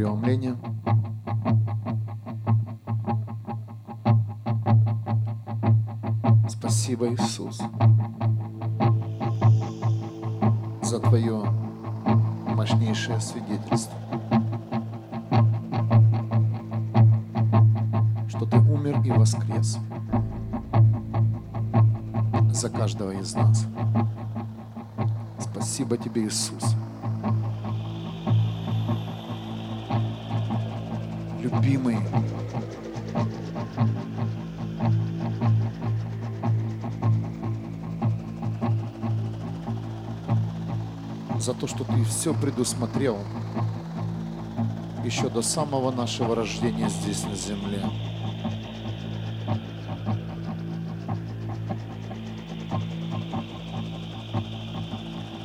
хлебопреломления. Спасибо, Иисус, за Твое мощнейшее свидетельство, что Ты умер и воскрес за каждого из нас. Спасибо Тебе, Иисус. Ты все предусмотрел еще до самого нашего рождения здесь на земле.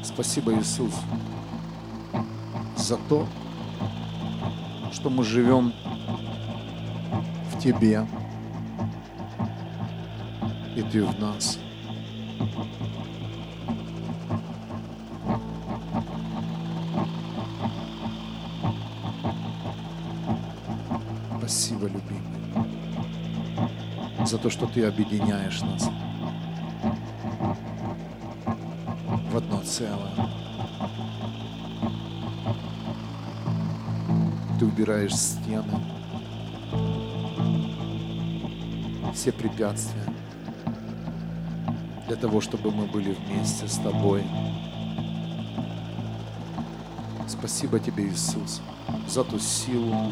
Спасибо, Иисус, за то, что мы живем в Тебе, и Ты в нас. То, что Ты объединяешь нас в одно целое. Ты убираешь стены, все препятствия для того, чтобы мы были вместе с Тобой. Спасибо Тебе, Иисус, за ту силу,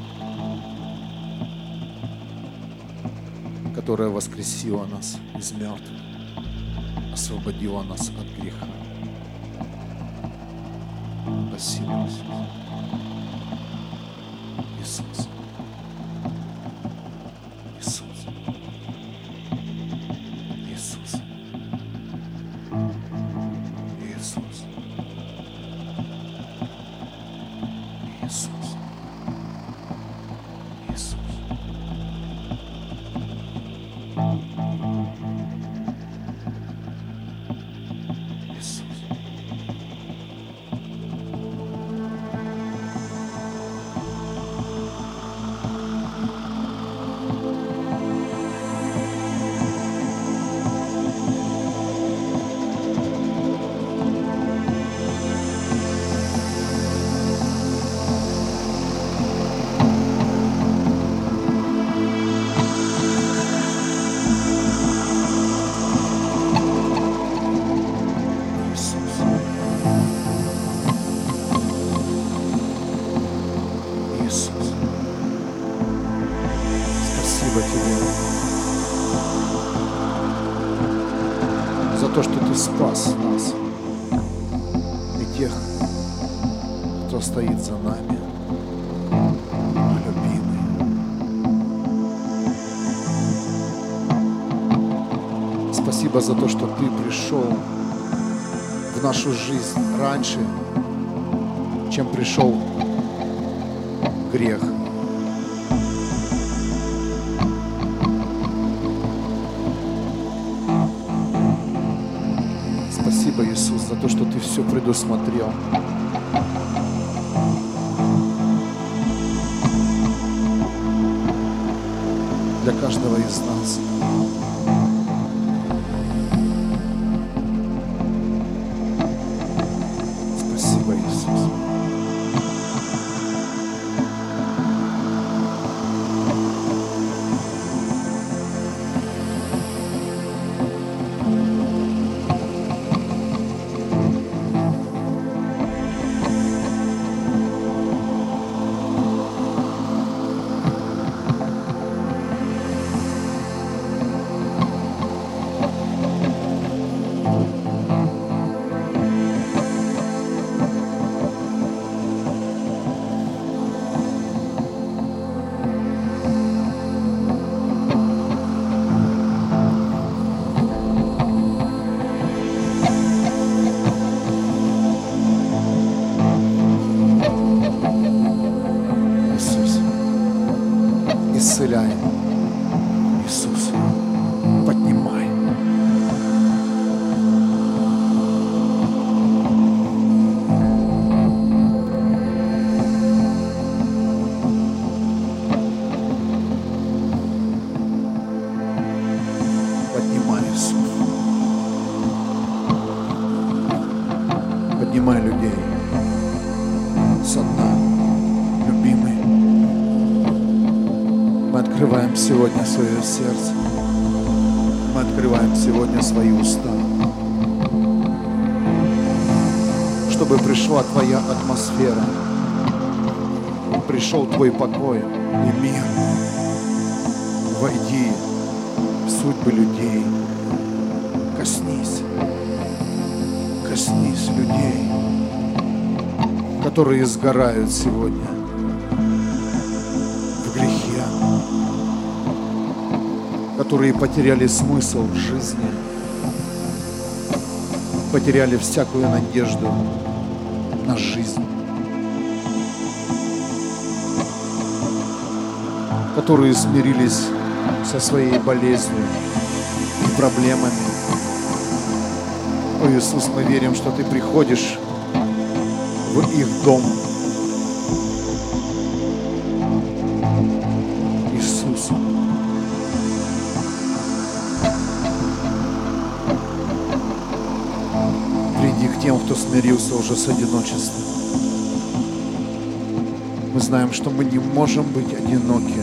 которая воскресила нас из мертвых, освободила нас от греха. Спасибо, Иисус. Стоит за нами. Любимый. Спасибо за то, что Ты пришел в нашу жизнь раньше, чем пришел грех. Спасибо, Иисус, за то, что Ты все предусмотрел. Для каждого из нас. Amém. Свое сердце. Мы открываем сегодня свои уста. Чтобы пришла Твоя атмосфера. Пришел Твой покой и мир. Войди в судьбы людей. Коснись. Коснись людей, которые сгорают сегодня которые потеряли смысл в жизни, потеряли всякую надежду на жизнь, которые смирились со своей болезнью и проблемами. О Иисус, мы верим, что Ты приходишь в их дом. Смирился уже с одиночеством. Мы знаем, что мы не можем быть одиноки.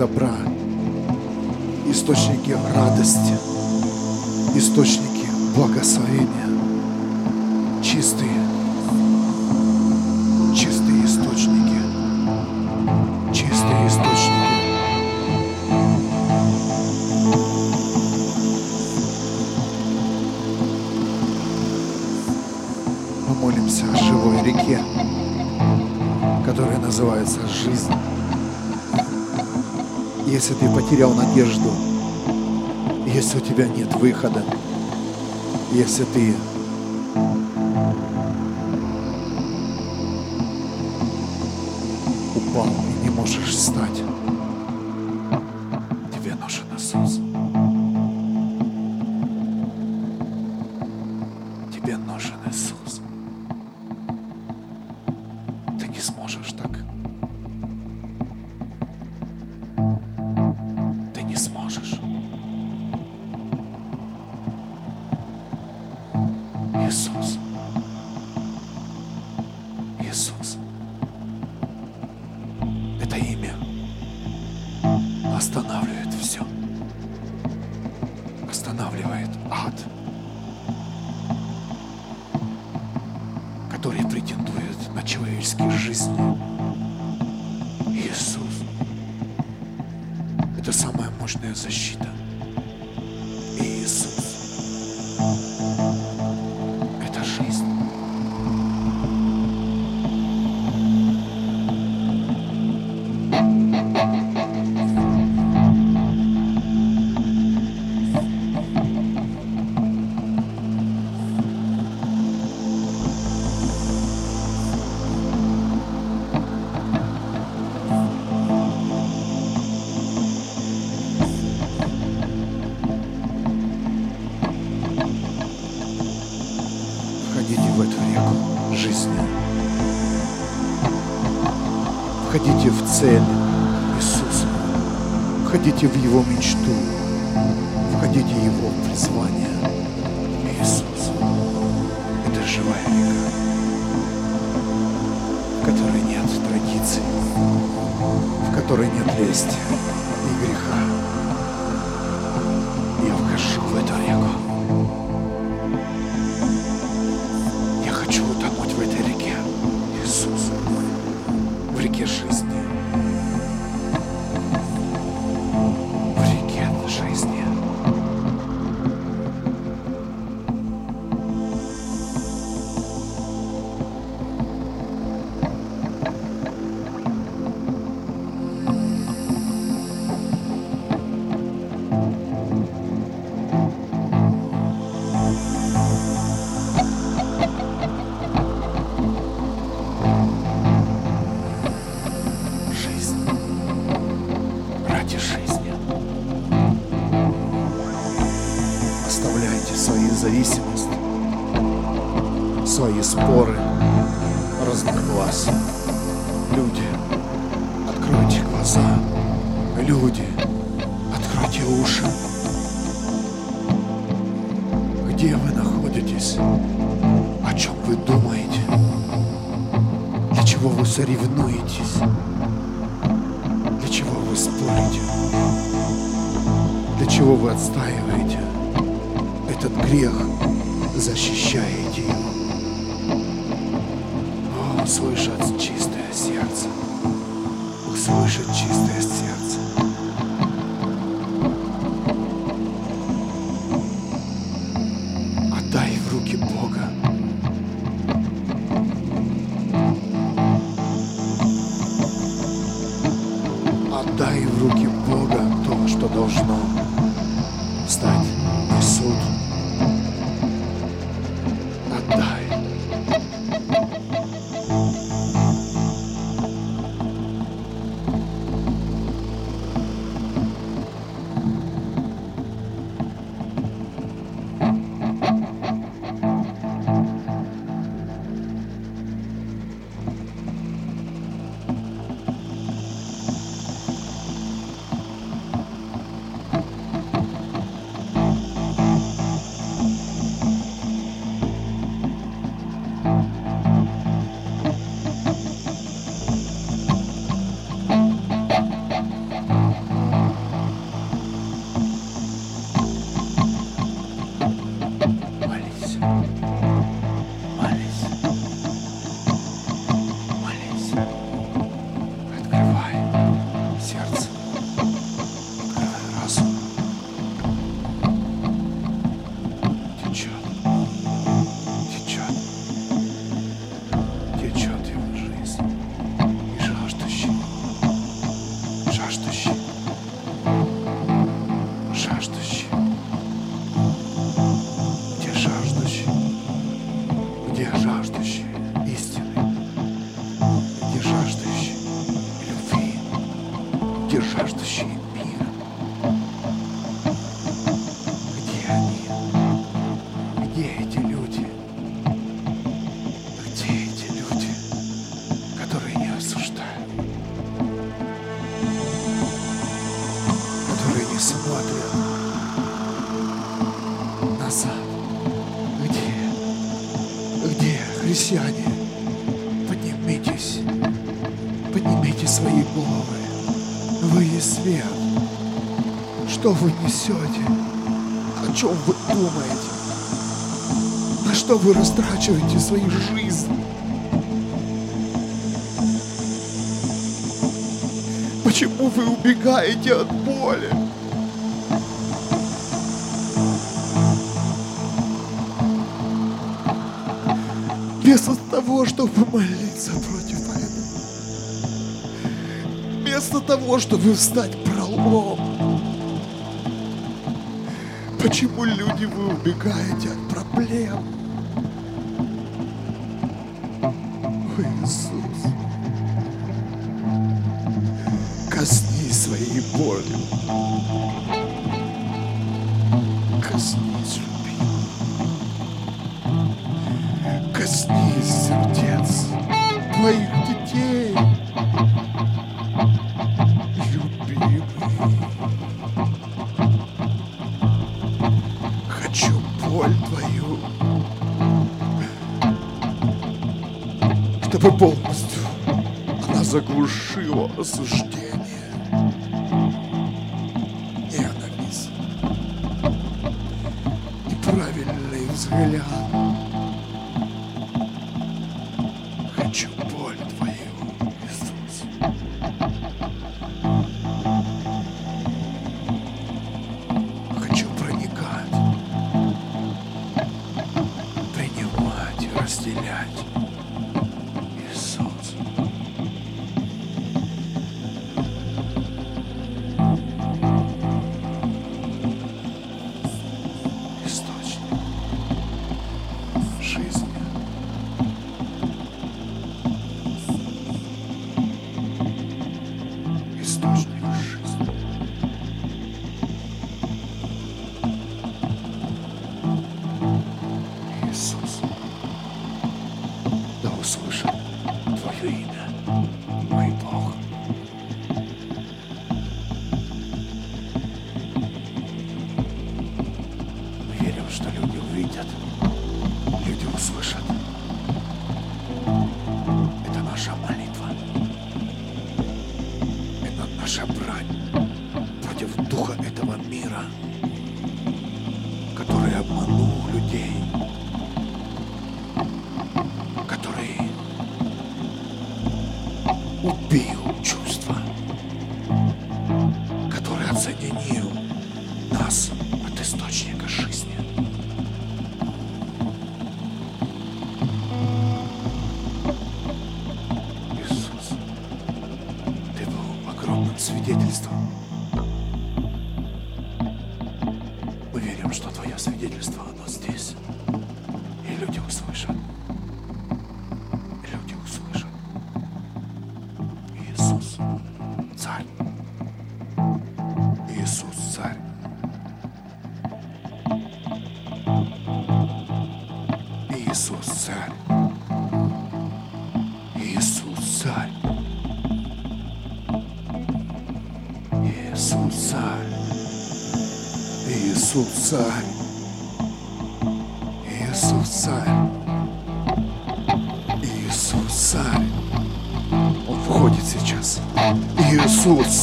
Добра. Источники радости. Источники благословения. Потерял надежду, если у тебя нет выхода, если ты Входите в цель Иисуса. Входите в Его мечту. Входите в Его призвание. Иисус – это живая река, в которой нет традиций, в которой нет лести Что вы несете? О чем вы думаете? На что вы растрачиваете свои жизни? Почему вы убегаете от боли? Вместо того, чтобы молиться против этого. Вместо того, чтобы встать пролом. Почему люди вы убегаете от проблем? О, Иисус, косни своей болью. Коснись Nossa,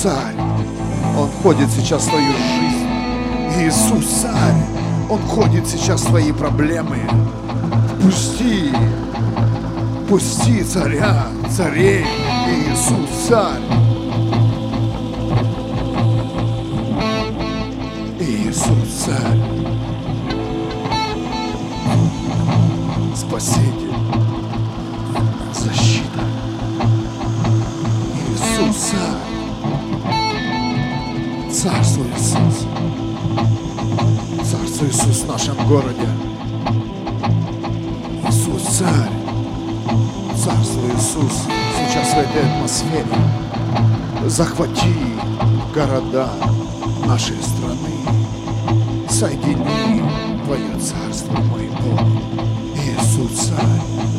Царь. Он входит сейчас в твою жизнь. Иисус, Царь. Он входит сейчас в твои проблемы. Пусти. Пусти царя, царей. Иисус, Царь. Городе. Иисус, Царь. Царство Иисус сейчас в этой атмосфере. Захвати города нашей страны. Соедини Твое Царство, мой Бог. Иисус, Царь.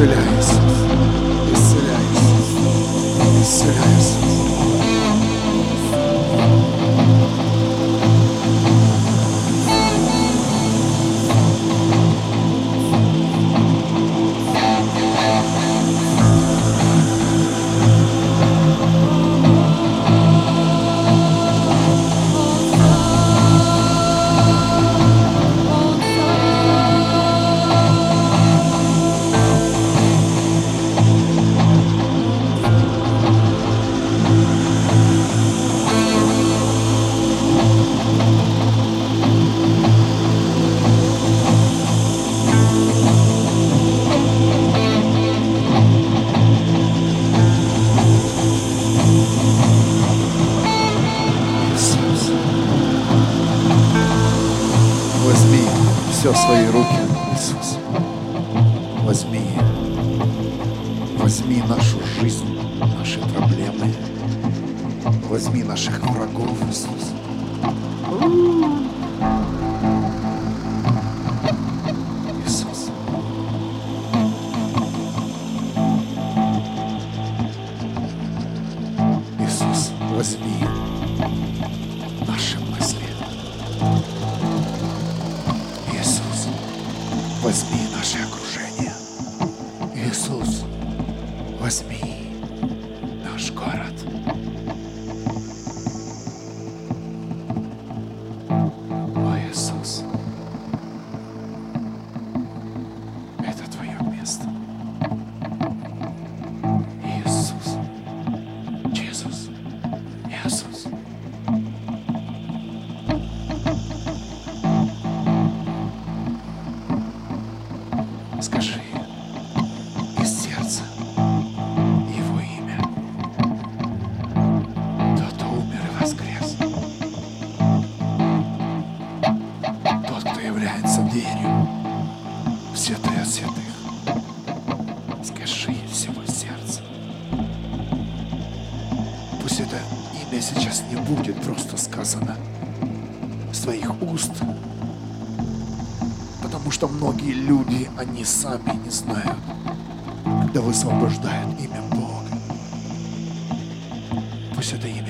Целяйся. Имя сейчас не будет просто сказано с твоих уст, потому что многие люди, они сами не знают, когда высвобождают имя Бога. Пусть это имя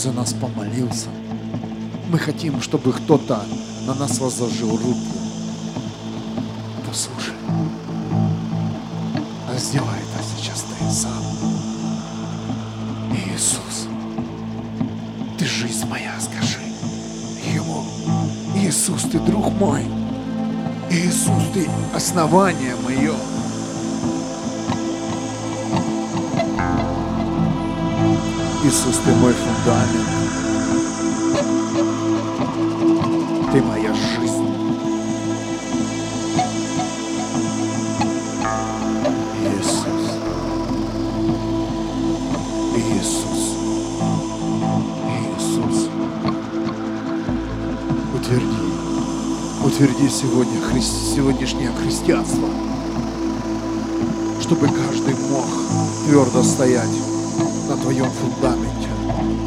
за нас помолился. Мы хотим, чтобы кто-то на нас возложил руку. Послушай, а сделай это сейчас ты сам. Иисус, ты жизнь моя, скажи ему. Иисус, ты друг мой. Иисус, ты основание мое. Иисус, ты мой фундамент. Ты моя жизнь. Иисус. Иисус. Иисус. Утверди. Утверди сегодня хри- сегодняшнее христианство. Чтобы каждый мог твердо стоять на твоем фундаменте.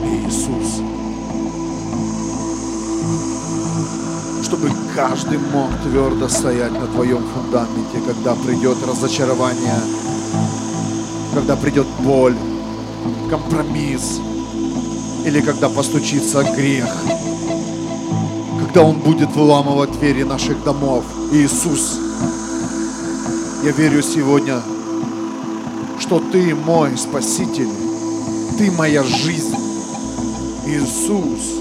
Иисус. Чтобы каждый мог твердо стоять на твоем фундаменте, когда придет разочарование, когда придет боль, компромисс, или когда постучится грех, когда Он будет выламывать двери наших домов. Иисус, я верю сегодня, что Ты мой Спаситель, Ты моя жизнь. Иисус,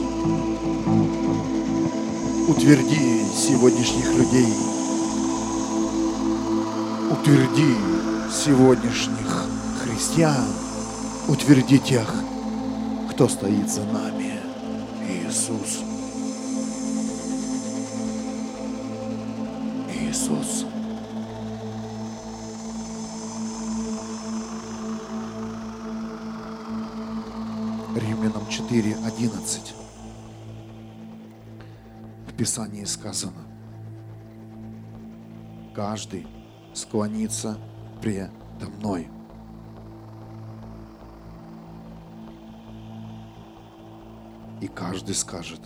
утверди сегодняшних людей, утверди сегодняшних христиан, утверди тех, кто стоит за нами. 4.11. В Писании сказано, «Каждый склонится предо мной». И каждый скажет,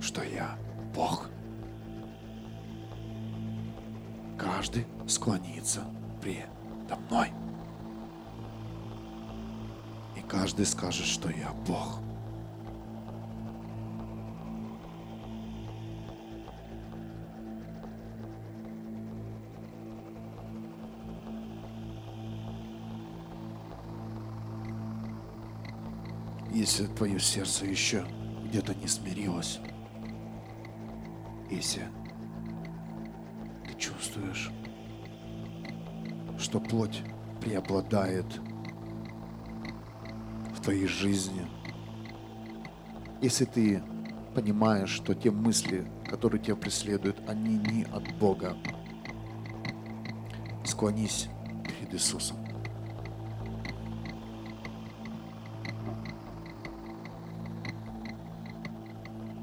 что я Бог. Каждый склонится предо мной. Каждый скажет, что я Бог. если твое сердце еще где-то не смирилось, если ты чувствуешь, что плоть преобладает твоей жизни, если ты понимаешь, что те мысли, которые тебя преследуют, они не от Бога, склонись перед Иисусом.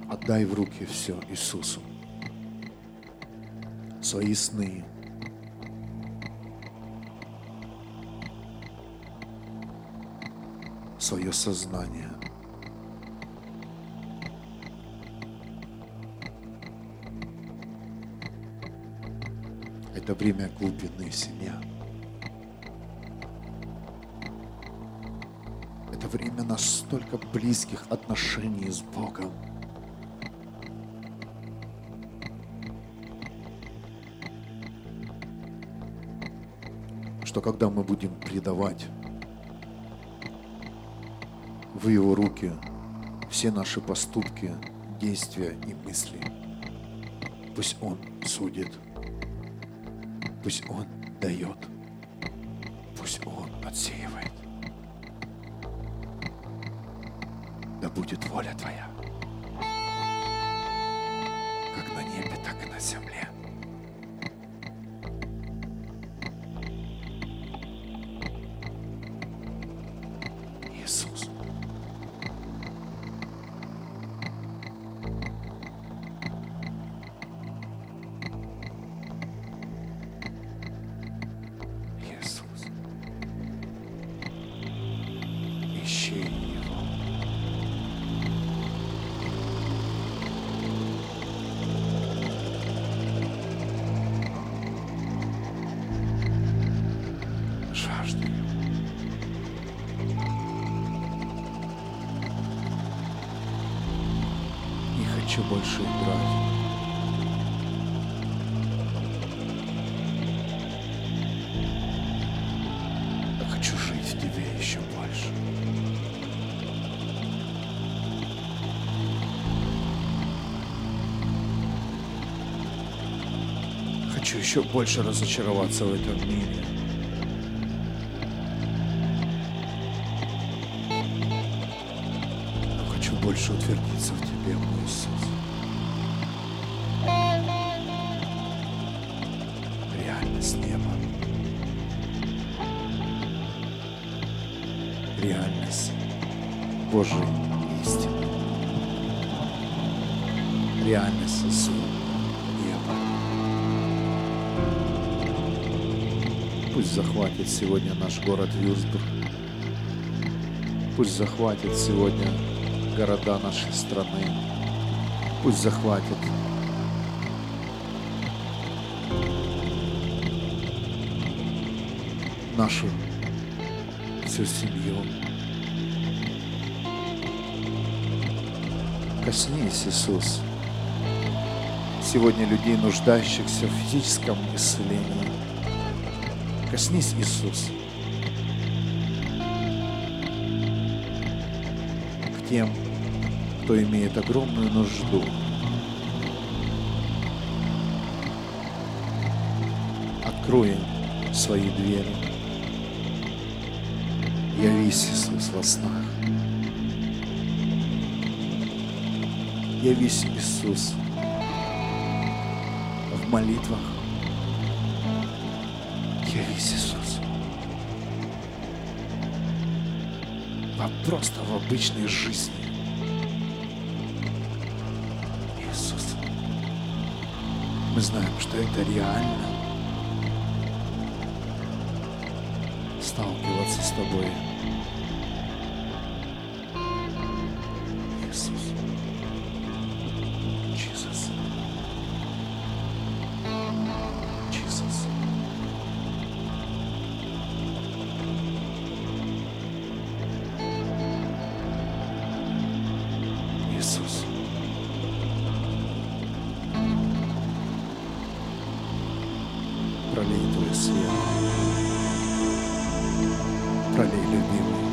Отдай в руки все Иисусу. Свои сны. Свое сознание. Это время глубины в семье. Это время настолько близких отношений с Богом. что когда мы будем предавать в Его руки все наши поступки, действия и мысли, пусть Он судит, пусть Он дает, пусть Он отсеивает. Да будет воля Твоя, еще больше разочароваться в этом мире. хочу больше утвердиться в тебе, мой Иисус. Реальность неба. Реальность Божьей истины. Реальность Иисуса Пусть захватит сегодня наш город Вюрсбург. Пусть захватит сегодня города нашей страны. Пусть захватит. нашу всю семью. Коснись, Иисус, сегодня людей, нуждающихся в физическом исцелении. Коснись, Иисус, к тем, кто имеет огромную нужду. Открой им свои двери. Явись, Иисус, во снах. Явись, Иисус, в молитвах. просто в обычной жизни. Иисус, мы знаем, что это реально. Сталкиваться с тобой 我给你留礼物。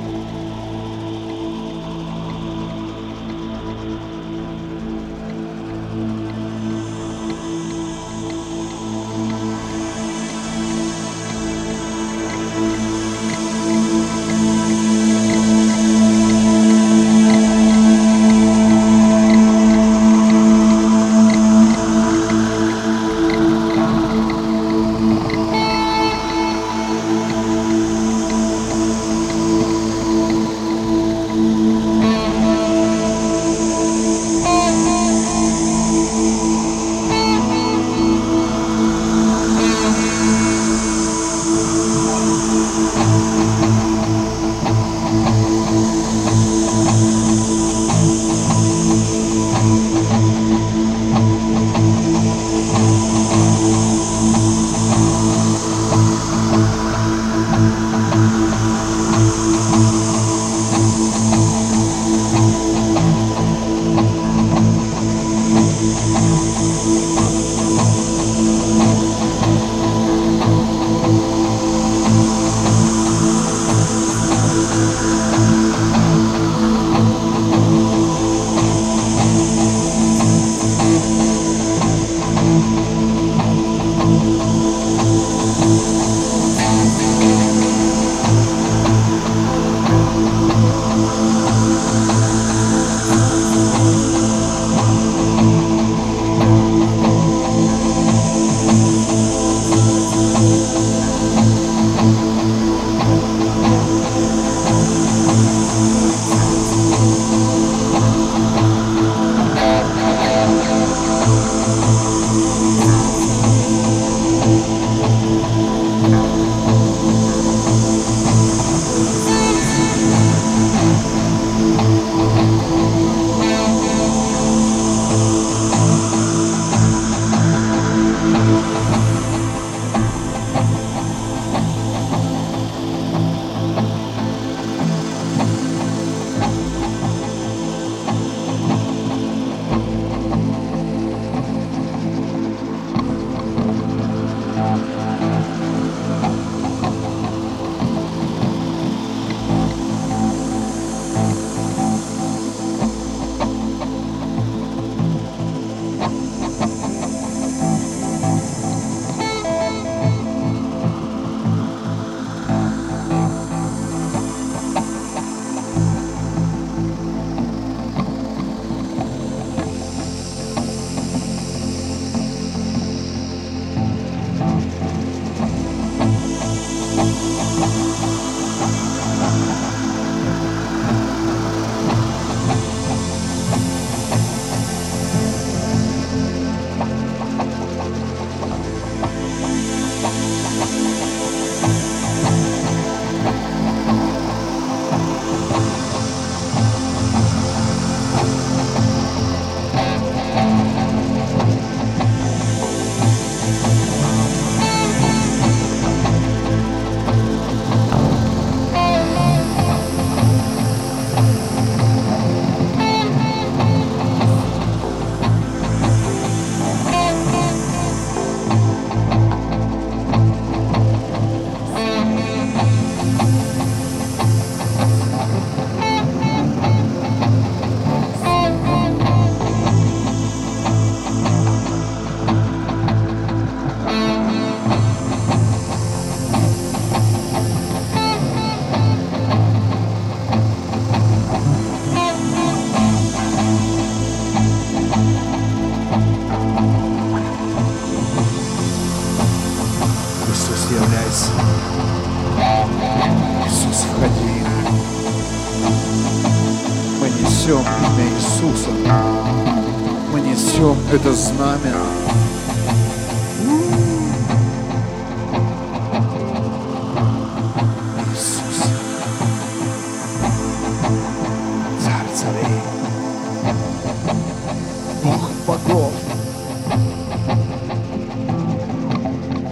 это знамя.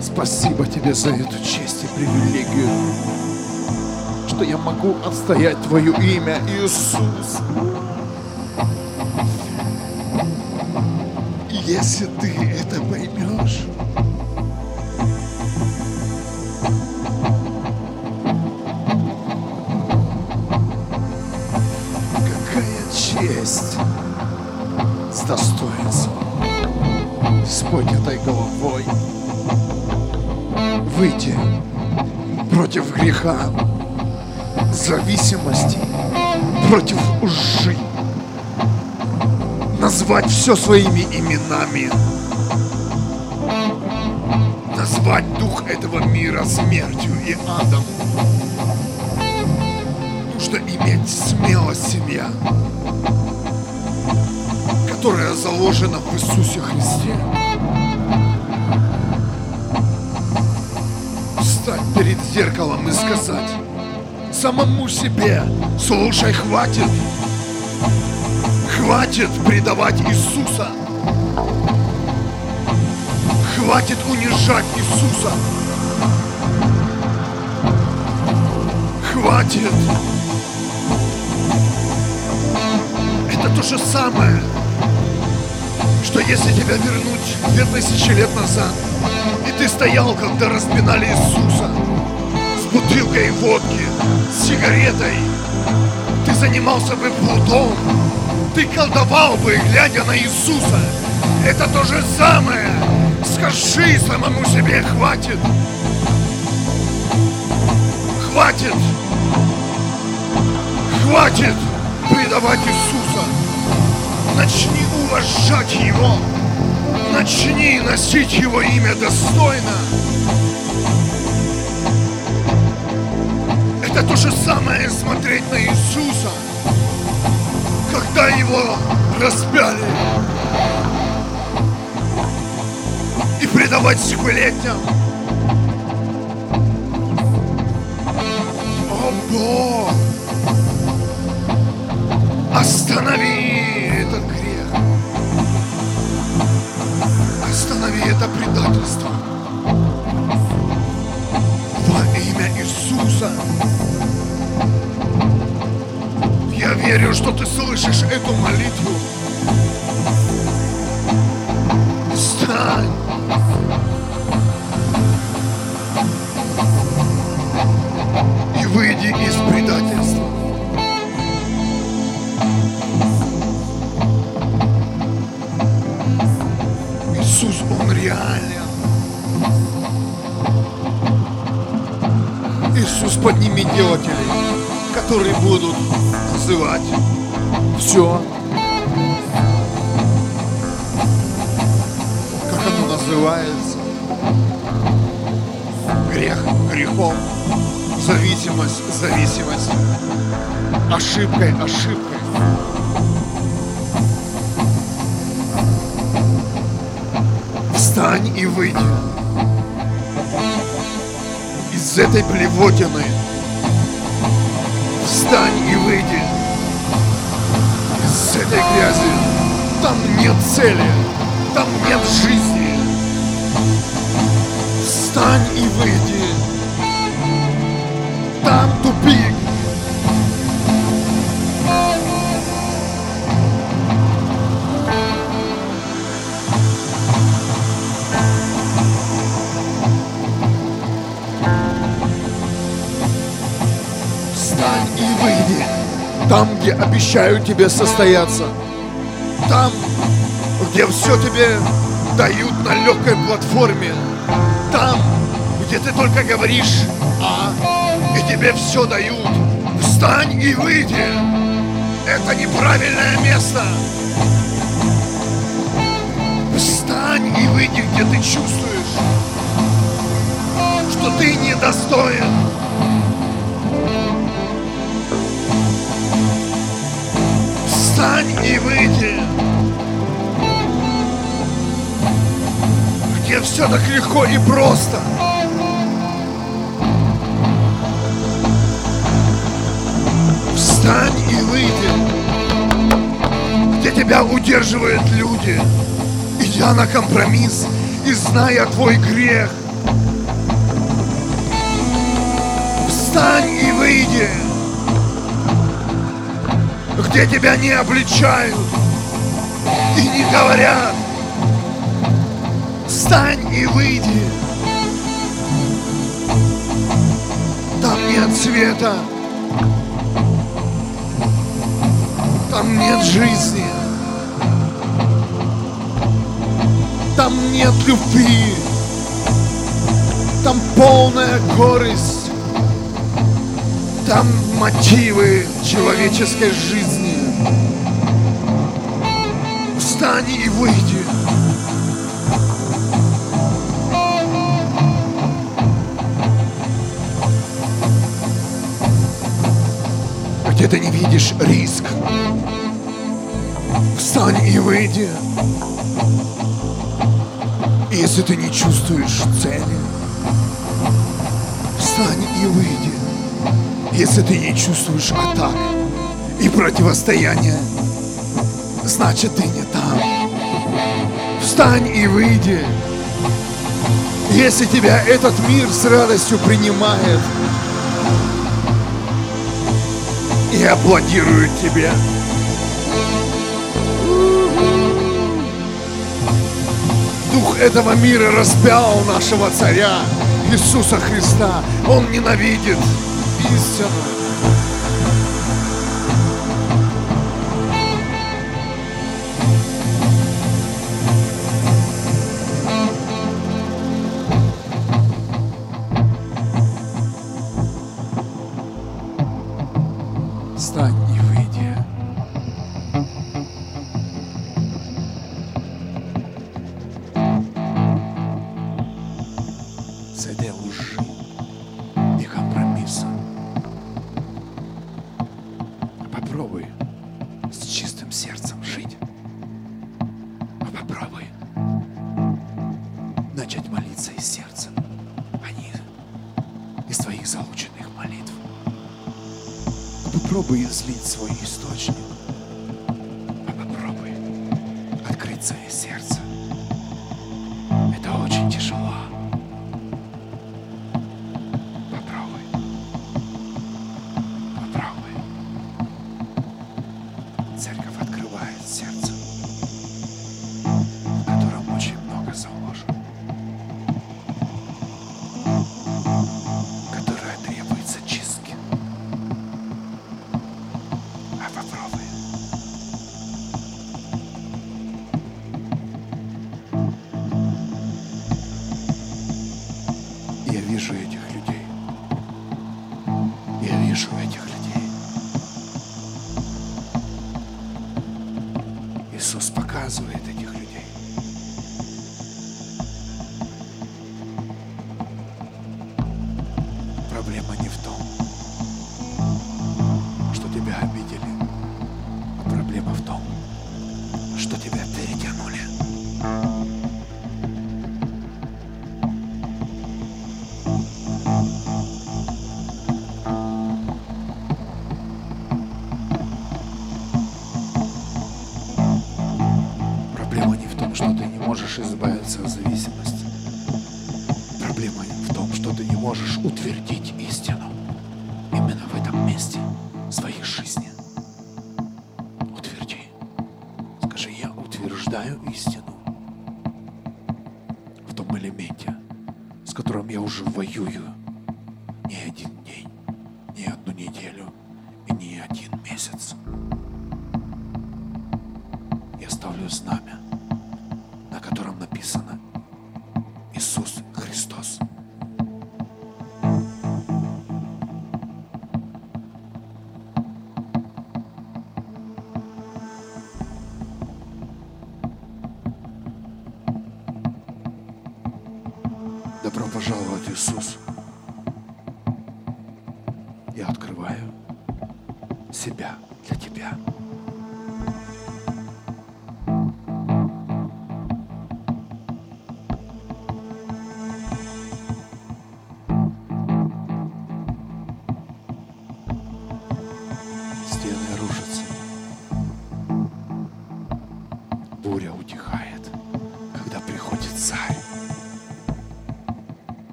Спасибо тебе за эту честь и привилегию, что я могу отстоять твое имя, Иисус. Если ты это поймешь, какая честь с достоинством, с поднятой головой выйти против греха, зависимости, против лжи, назвать все своими именами, назвать дух этого мира смертью и адом. Нужно иметь смелость семья, которая заложена в Иисусе Христе. Встать перед зеркалом и сказать самому себе, слушай, хватит, Хватит предавать Иисуса. Хватит унижать Иисуса. Хватит. Это то же самое, что если тебя вернуть две тысячи лет назад, и ты стоял, когда распинали Иисуса, с бутылкой водки, с сигаретой, ты занимался бы блудом, ты колдовал бы, глядя на Иисуса. Это то же самое. Скажи самому себе, хватит. Хватит. Хватит предавать Иисуса. Начни уважать Его. Начни носить Его имя достойно. Это то же самое смотреть на Иисуса когда его распяли и предавать сплетням. Слышишь эту молитву. Тебе состояться. Там, где все тебе дают на легкой платформе. Там, где ты только говоришь «а», и тебе все дают. Встань и выйди. Это неправильное место. Встань и выйди, где ты чувствуешь, что ты недостоин. Встань и выйди. Где все так легко и просто. Встань и выйди. тебя удерживают люди, идя на компромисс и зная твой грех. Встань и выйди, где тебя не обличают и не говорят. Встань и выйди. Там нет света. Там нет жизни. Там нет любви. Там полная корость. Там мотивы человеческой жизни. Встань и выйди. где ты не видишь риск. Встань и выйди. Если ты не чувствуешь цели, встань и выйди. Если ты не чувствуешь атак и противостояния, значит ты не там. Встань и выйди. Если тебя этот мир с радостью принимает, и аплодируют тебе. Дух этого мира распял нашего царя Иисуса Христа. Он ненавидит Please time. me. чтобы излить свои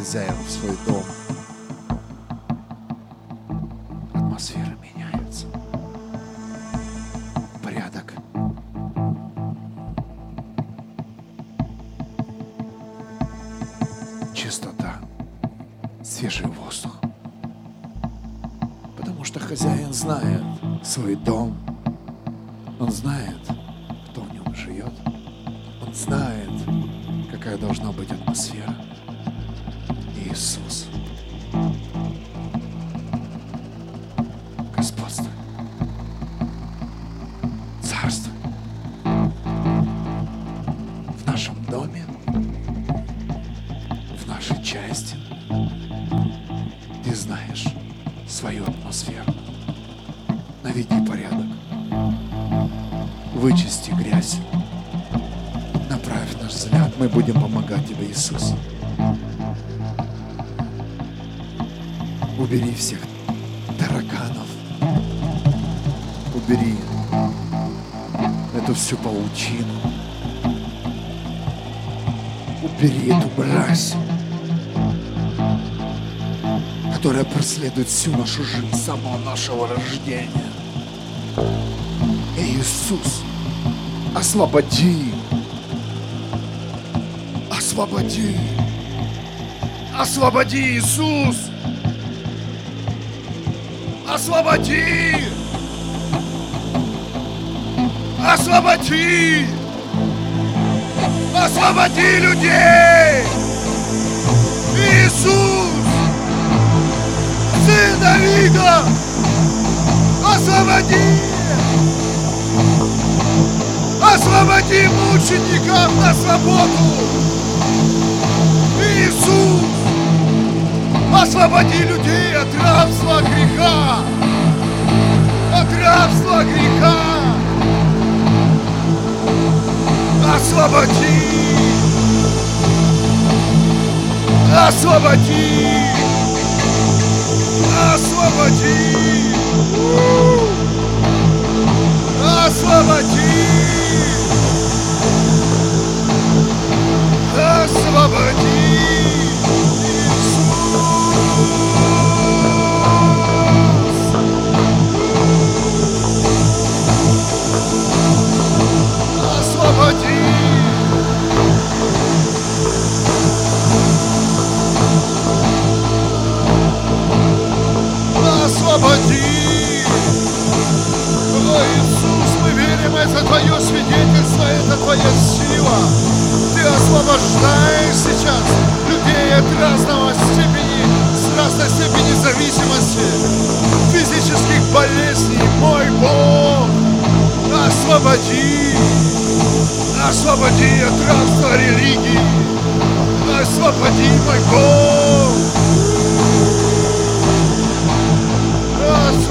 хозяин в свой дом, атмосфера меняется. Порядок. Чистота. Свежий воздух. Потому что хозяин знает свой дом. Иисус. Убери всех тараканов. Убери эту всю паутину. Убери эту мразь, которая преследует всю нашу жизнь с самого нашего рождения. Иисус, освободи. Освободи. Освободи, Иисус. Освободи. Освободи. Освободи людей. Иисус. Сын Давида. Освободи. Освободи мучеников на свободу! Освободи людей от рабства греха! От рабства греха! Освободи! Освободи! Освободи! Освободи! Освободи! Освободи! О, Иисус, мы верим, это Твое свидетельство, это Твоя сила. Ты освобождаешь сейчас людей от разного степени, с разной степени зависимости, физических болезней, мой Бог. Освободи! Освободи от рабства религии! Освободи, мой Бог!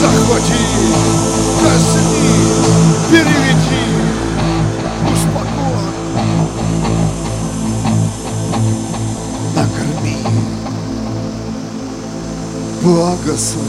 Захвати! Коснись! Переведи! Успокой! Накорми! Благослови,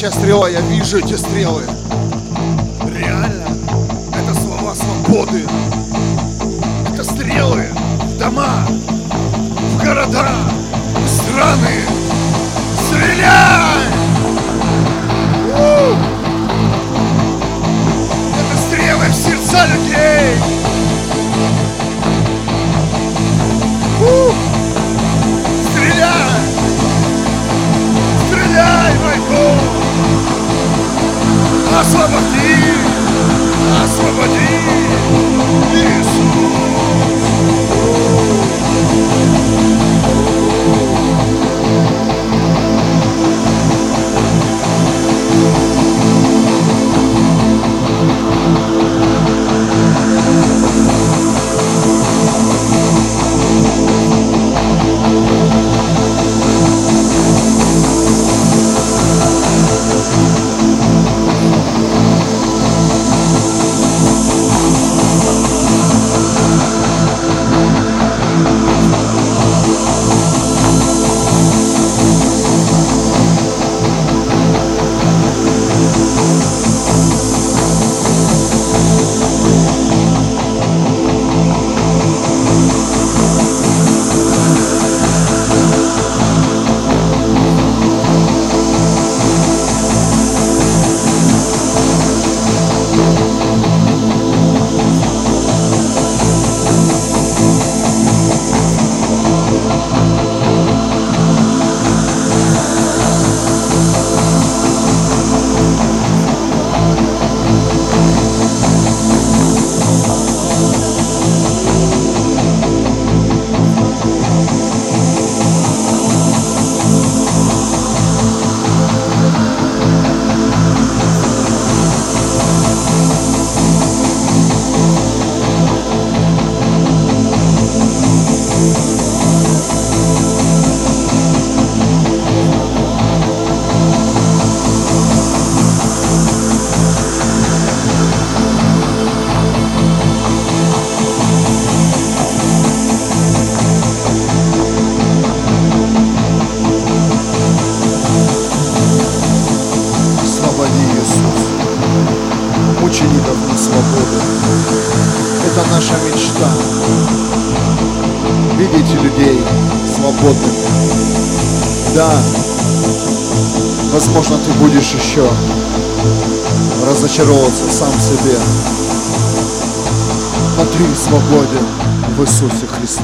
Горящая стрела, я вижу эти стрелы. Реально, это слова свободы. Это стрелы в дома, в города, в страны. Стреляй! Освободи!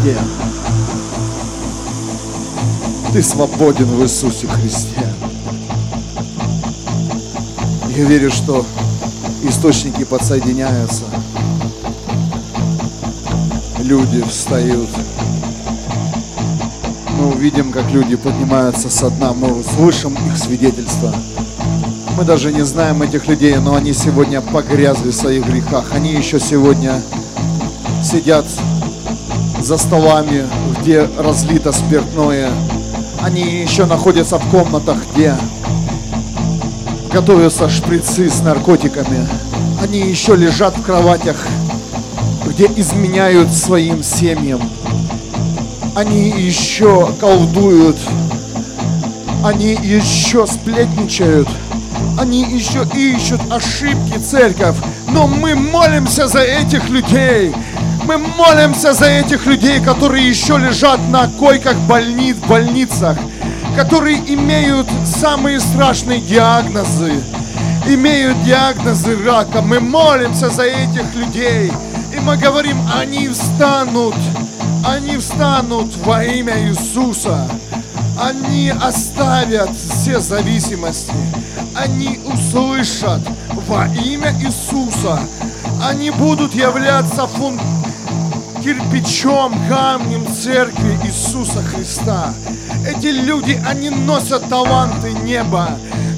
Христе. Ты свободен в Иисусе Христе. Я верю, что источники подсоединяются. Люди встают. Мы увидим, как люди поднимаются со дна. Мы услышим их свидетельства. Мы даже не знаем этих людей, но они сегодня погрязли в своих грехах. Они еще сегодня сидят за столами, где разлито спиртное. Они еще находятся в комнатах, где готовятся шприцы с наркотиками. Они еще лежат в кроватях, где изменяют своим семьям. Они еще колдуют. Они еще сплетничают. Они еще ищут ошибки церковь. Но мы молимся за этих людей. Мы молимся за этих людей, которые еще лежат на койках больниц, больницах которые имеют самые страшные диагнозы, имеют диагнозы рака. Мы молимся за этих людей. И мы говорим, они встанут, они встанут во имя Иисуса. Они оставят все зависимости. Они услышат во имя Иисуса. Они будут являться фун... кирпичом, камнем церкви Иисуса Христа. Эти люди, они носят таланты неба.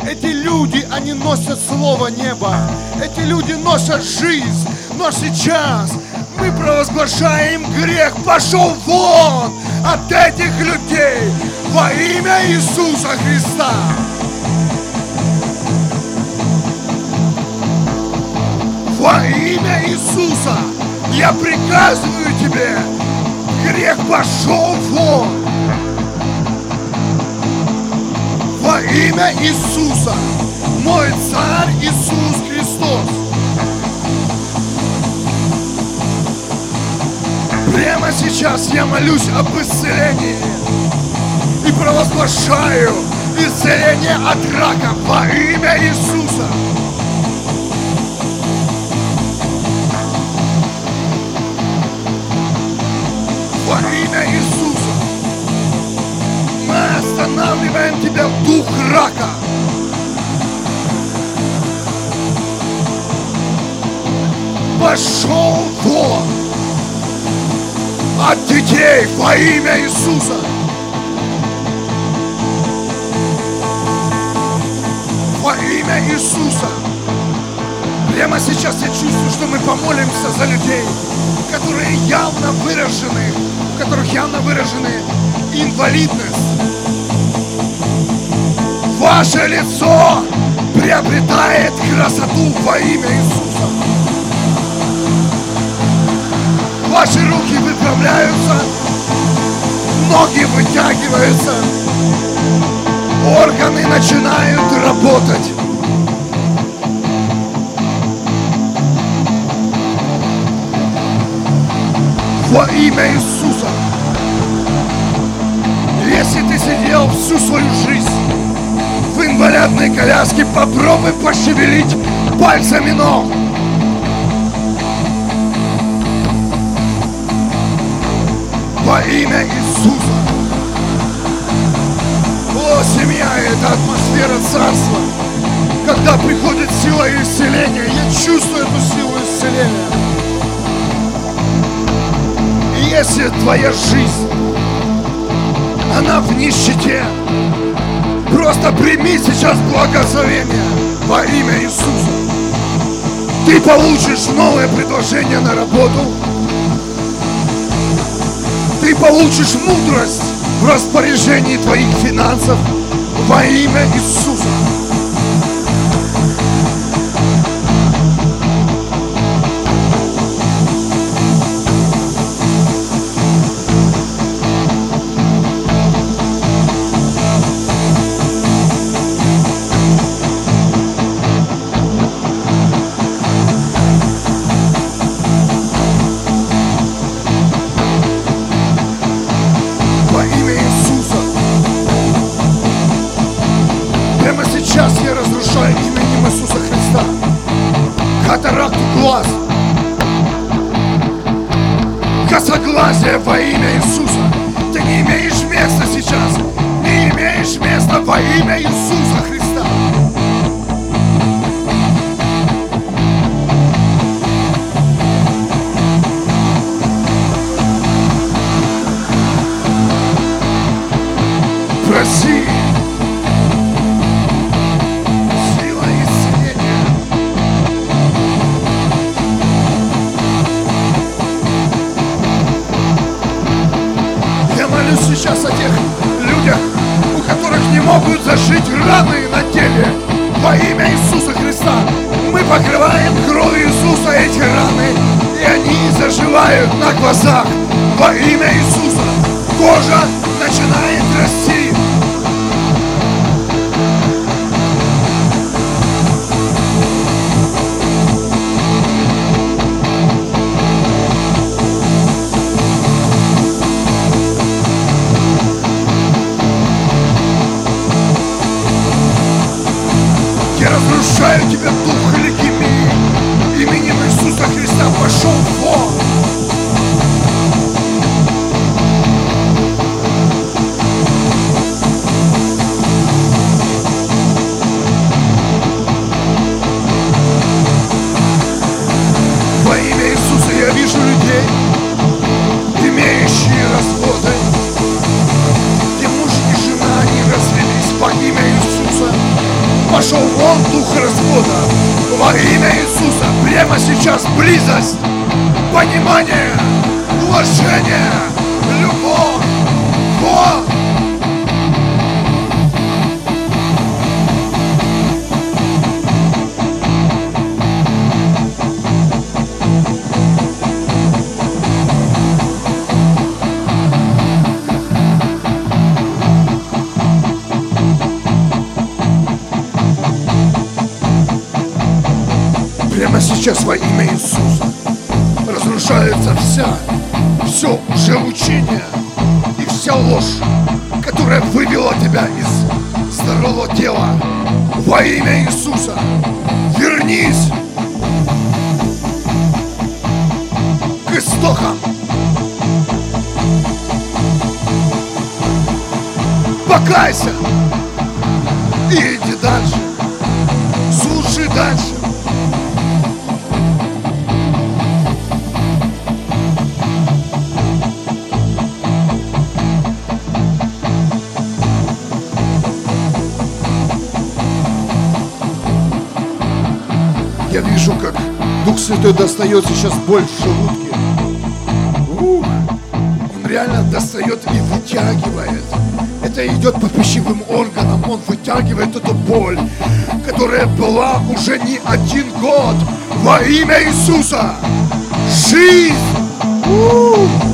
Эти люди, они носят слово неба. Эти люди носят жизнь. Но сейчас мы провозглашаем грех. Пошел вон от этих людей во имя Иисуса Христа. Во имя Иисуса я приказываю тебе, грех пошел вон. Во имя Иисуса, мой царь Иисус Христос. Прямо сейчас я молюсь об исцелении и провозглашаю исцеление от рака во имя Иисуса. Во имя Иисуса. Мы останавливаем тебя, дух рака. Пошел вон от детей во имя Иисуса. Во имя Иисуса. Прямо сейчас я чувствую, что мы помолимся за людей, которые явно выражены, у которых явно выражены инвалидность. Ваше лицо приобретает красоту во имя Иисуса. Ваши руки выправляются, ноги вытягиваются, органы начинают работать. Во имя Иисуса. Если ты сидел всю свою жизнь в инвалидной коляске, попробуй пошевелить пальцами ног. Во имя Иисуса. О, семья, это атмосфера царства. Когда приходит сила исцеления, я чувствую эту силу исцеления. Если твоя жизнь, она в нищете, просто прими сейчас благословение во имя Иисуса. Ты получишь новое предложение на работу, ты получишь мудрость в распоряжении твоих финансов во имя Иисуса. Сейчас о тех людях, у которых не могут зашить раны на теле. Во имя Иисуса Христа мы покрываем кровью Иисуса эти раны, и они заживают на глазах. Во имя Иисуса кожа начинает расти. Дух Святой достает сейчас боль в желудке. Ух, он реально достает и вытягивает. Это идет по пищевым органам, он вытягивает эту боль, которая была уже не один год. Во имя Иисуса! Жизнь! Ух!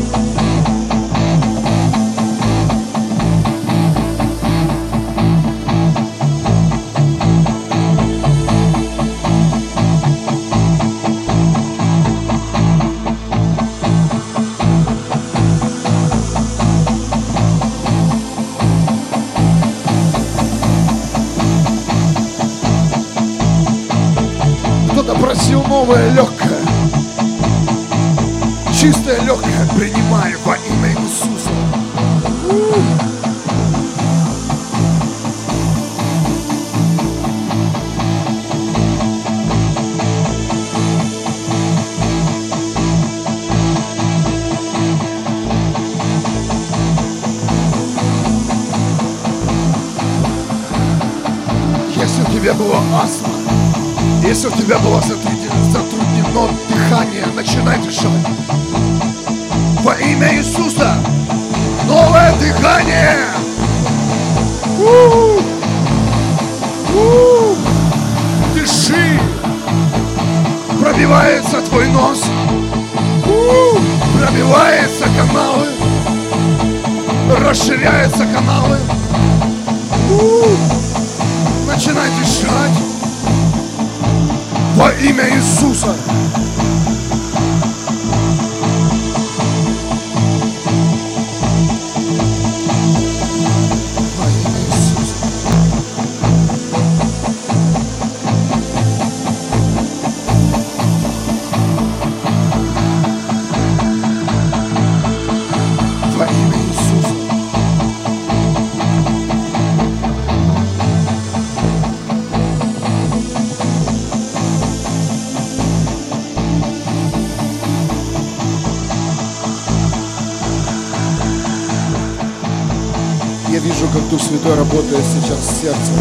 Дух Святой работает сейчас в сердце.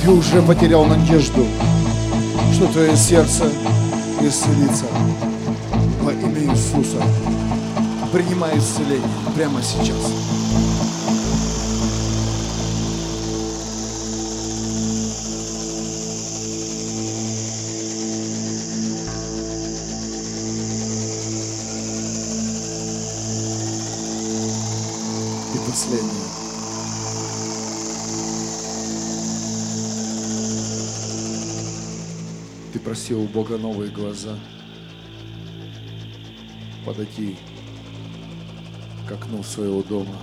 Ты уже потерял надежду, что твое сердце исцелится. Во имя Иисуса принимай исцеление прямо сейчас. Ты просил у Бога новые глаза. Подойти к окну своего дома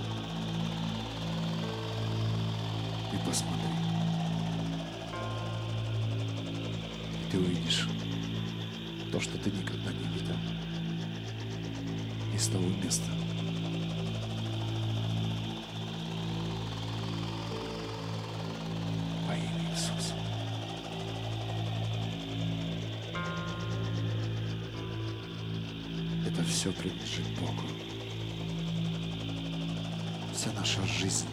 все принадлежит Богу. Вся наша жизнь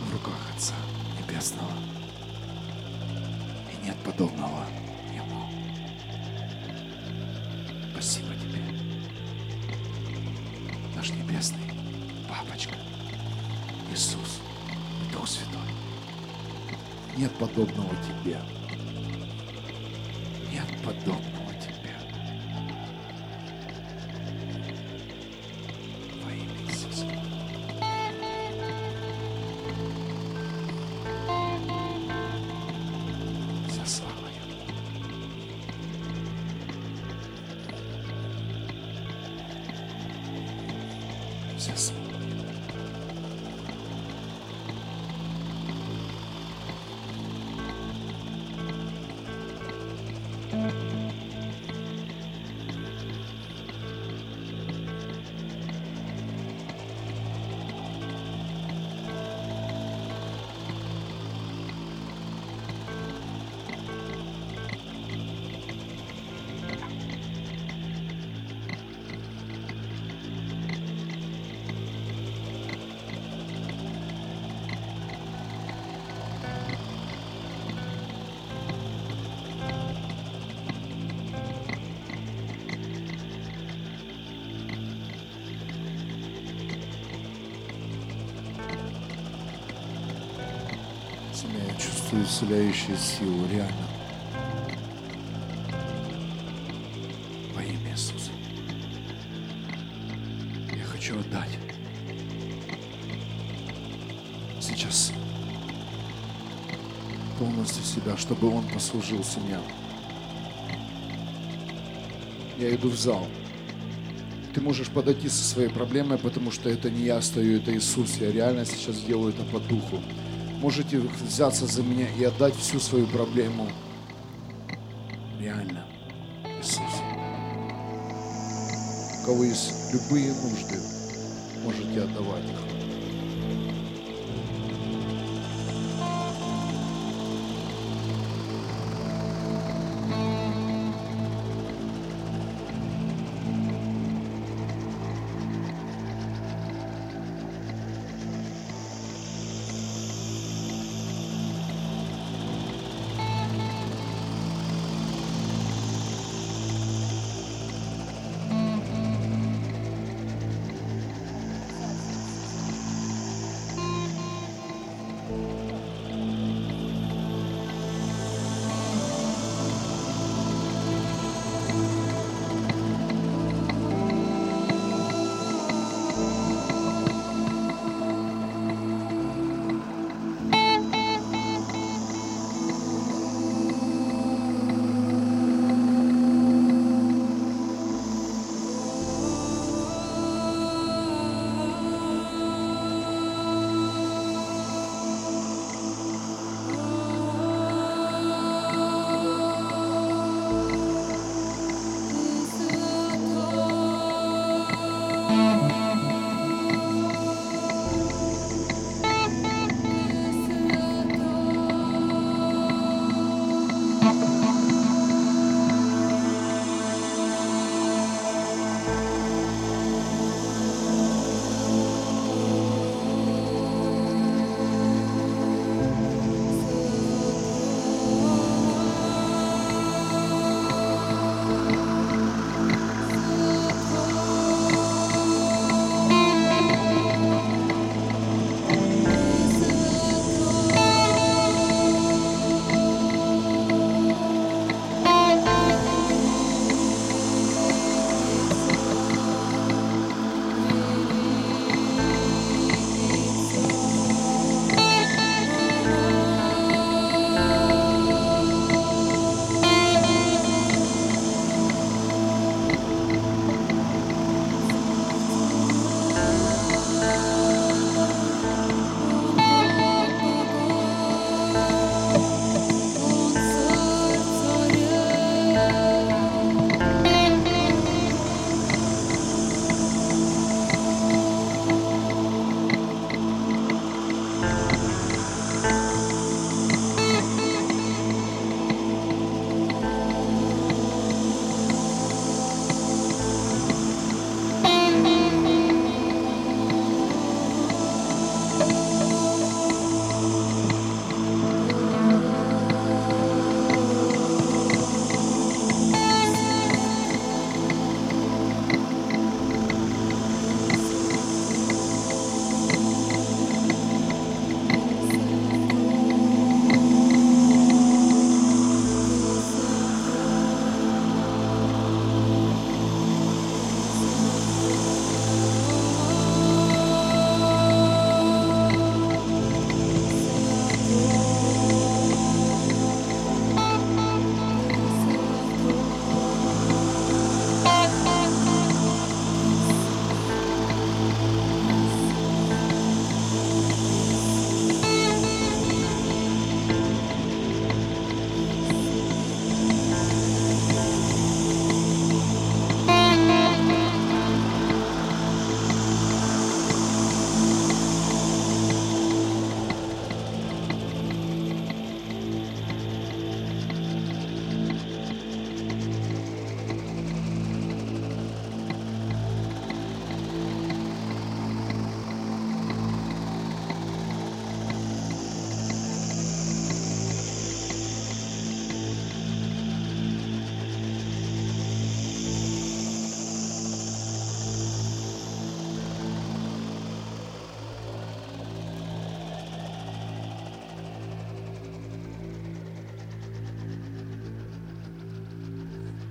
в руках Отца Небесного. И нет подобного Ему. Спасибо Тебе, наш Небесный Папочка, Иисус и Дух Святой. Нет подобного Тебе. Нет подобного я чувствую исцеляющую силу, реально. Во имя Иисуса. Я хочу отдать. Сейчас полностью себя, чтобы Он послужил семья. Я иду в зал. Ты можешь подойти со своей проблемой, потому что это не я стою, это Иисус. Я реально сейчас делаю это по духу. Можете взяться за меня и отдать всю свою проблему. Реально. Иисус. У кого есть любые нужды, можете отдавать их.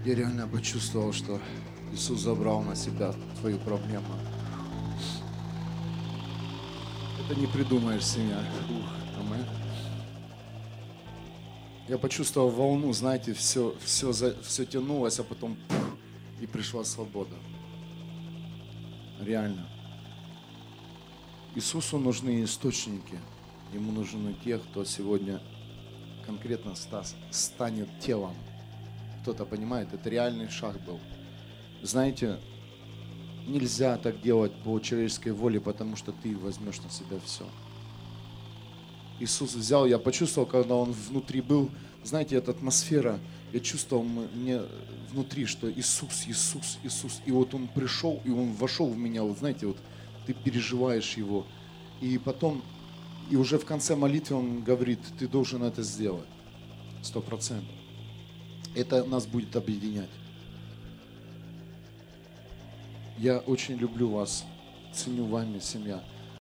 Я реально почувствовал, что Иисус забрал на себя твою проблему. Это не придумаешь, семья. Ух, амэн. Я почувствовал волну, знаете, все, все, все тянулось, а потом пух, и пришла свобода. Реально. Иисусу нужны источники. Ему нужны те, кто сегодня конкретно станет телом. Кто-то понимает, это реальный шаг был. Знаете, нельзя так делать по человеческой воле, потому что ты возьмешь на себя все. Иисус взял, я почувствовал, когда Он внутри был, знаете, эта атмосфера, я чувствовал мне внутри, что Иисус, Иисус, Иисус. И вот Он пришел, и Он вошел в меня, вот знаете, вот ты переживаешь Его. И потом, и уже в конце молитвы Он говорит, ты должен это сделать. Сто процентов. Это нас будет объединять. Я очень люблю вас, ценю вами, семья.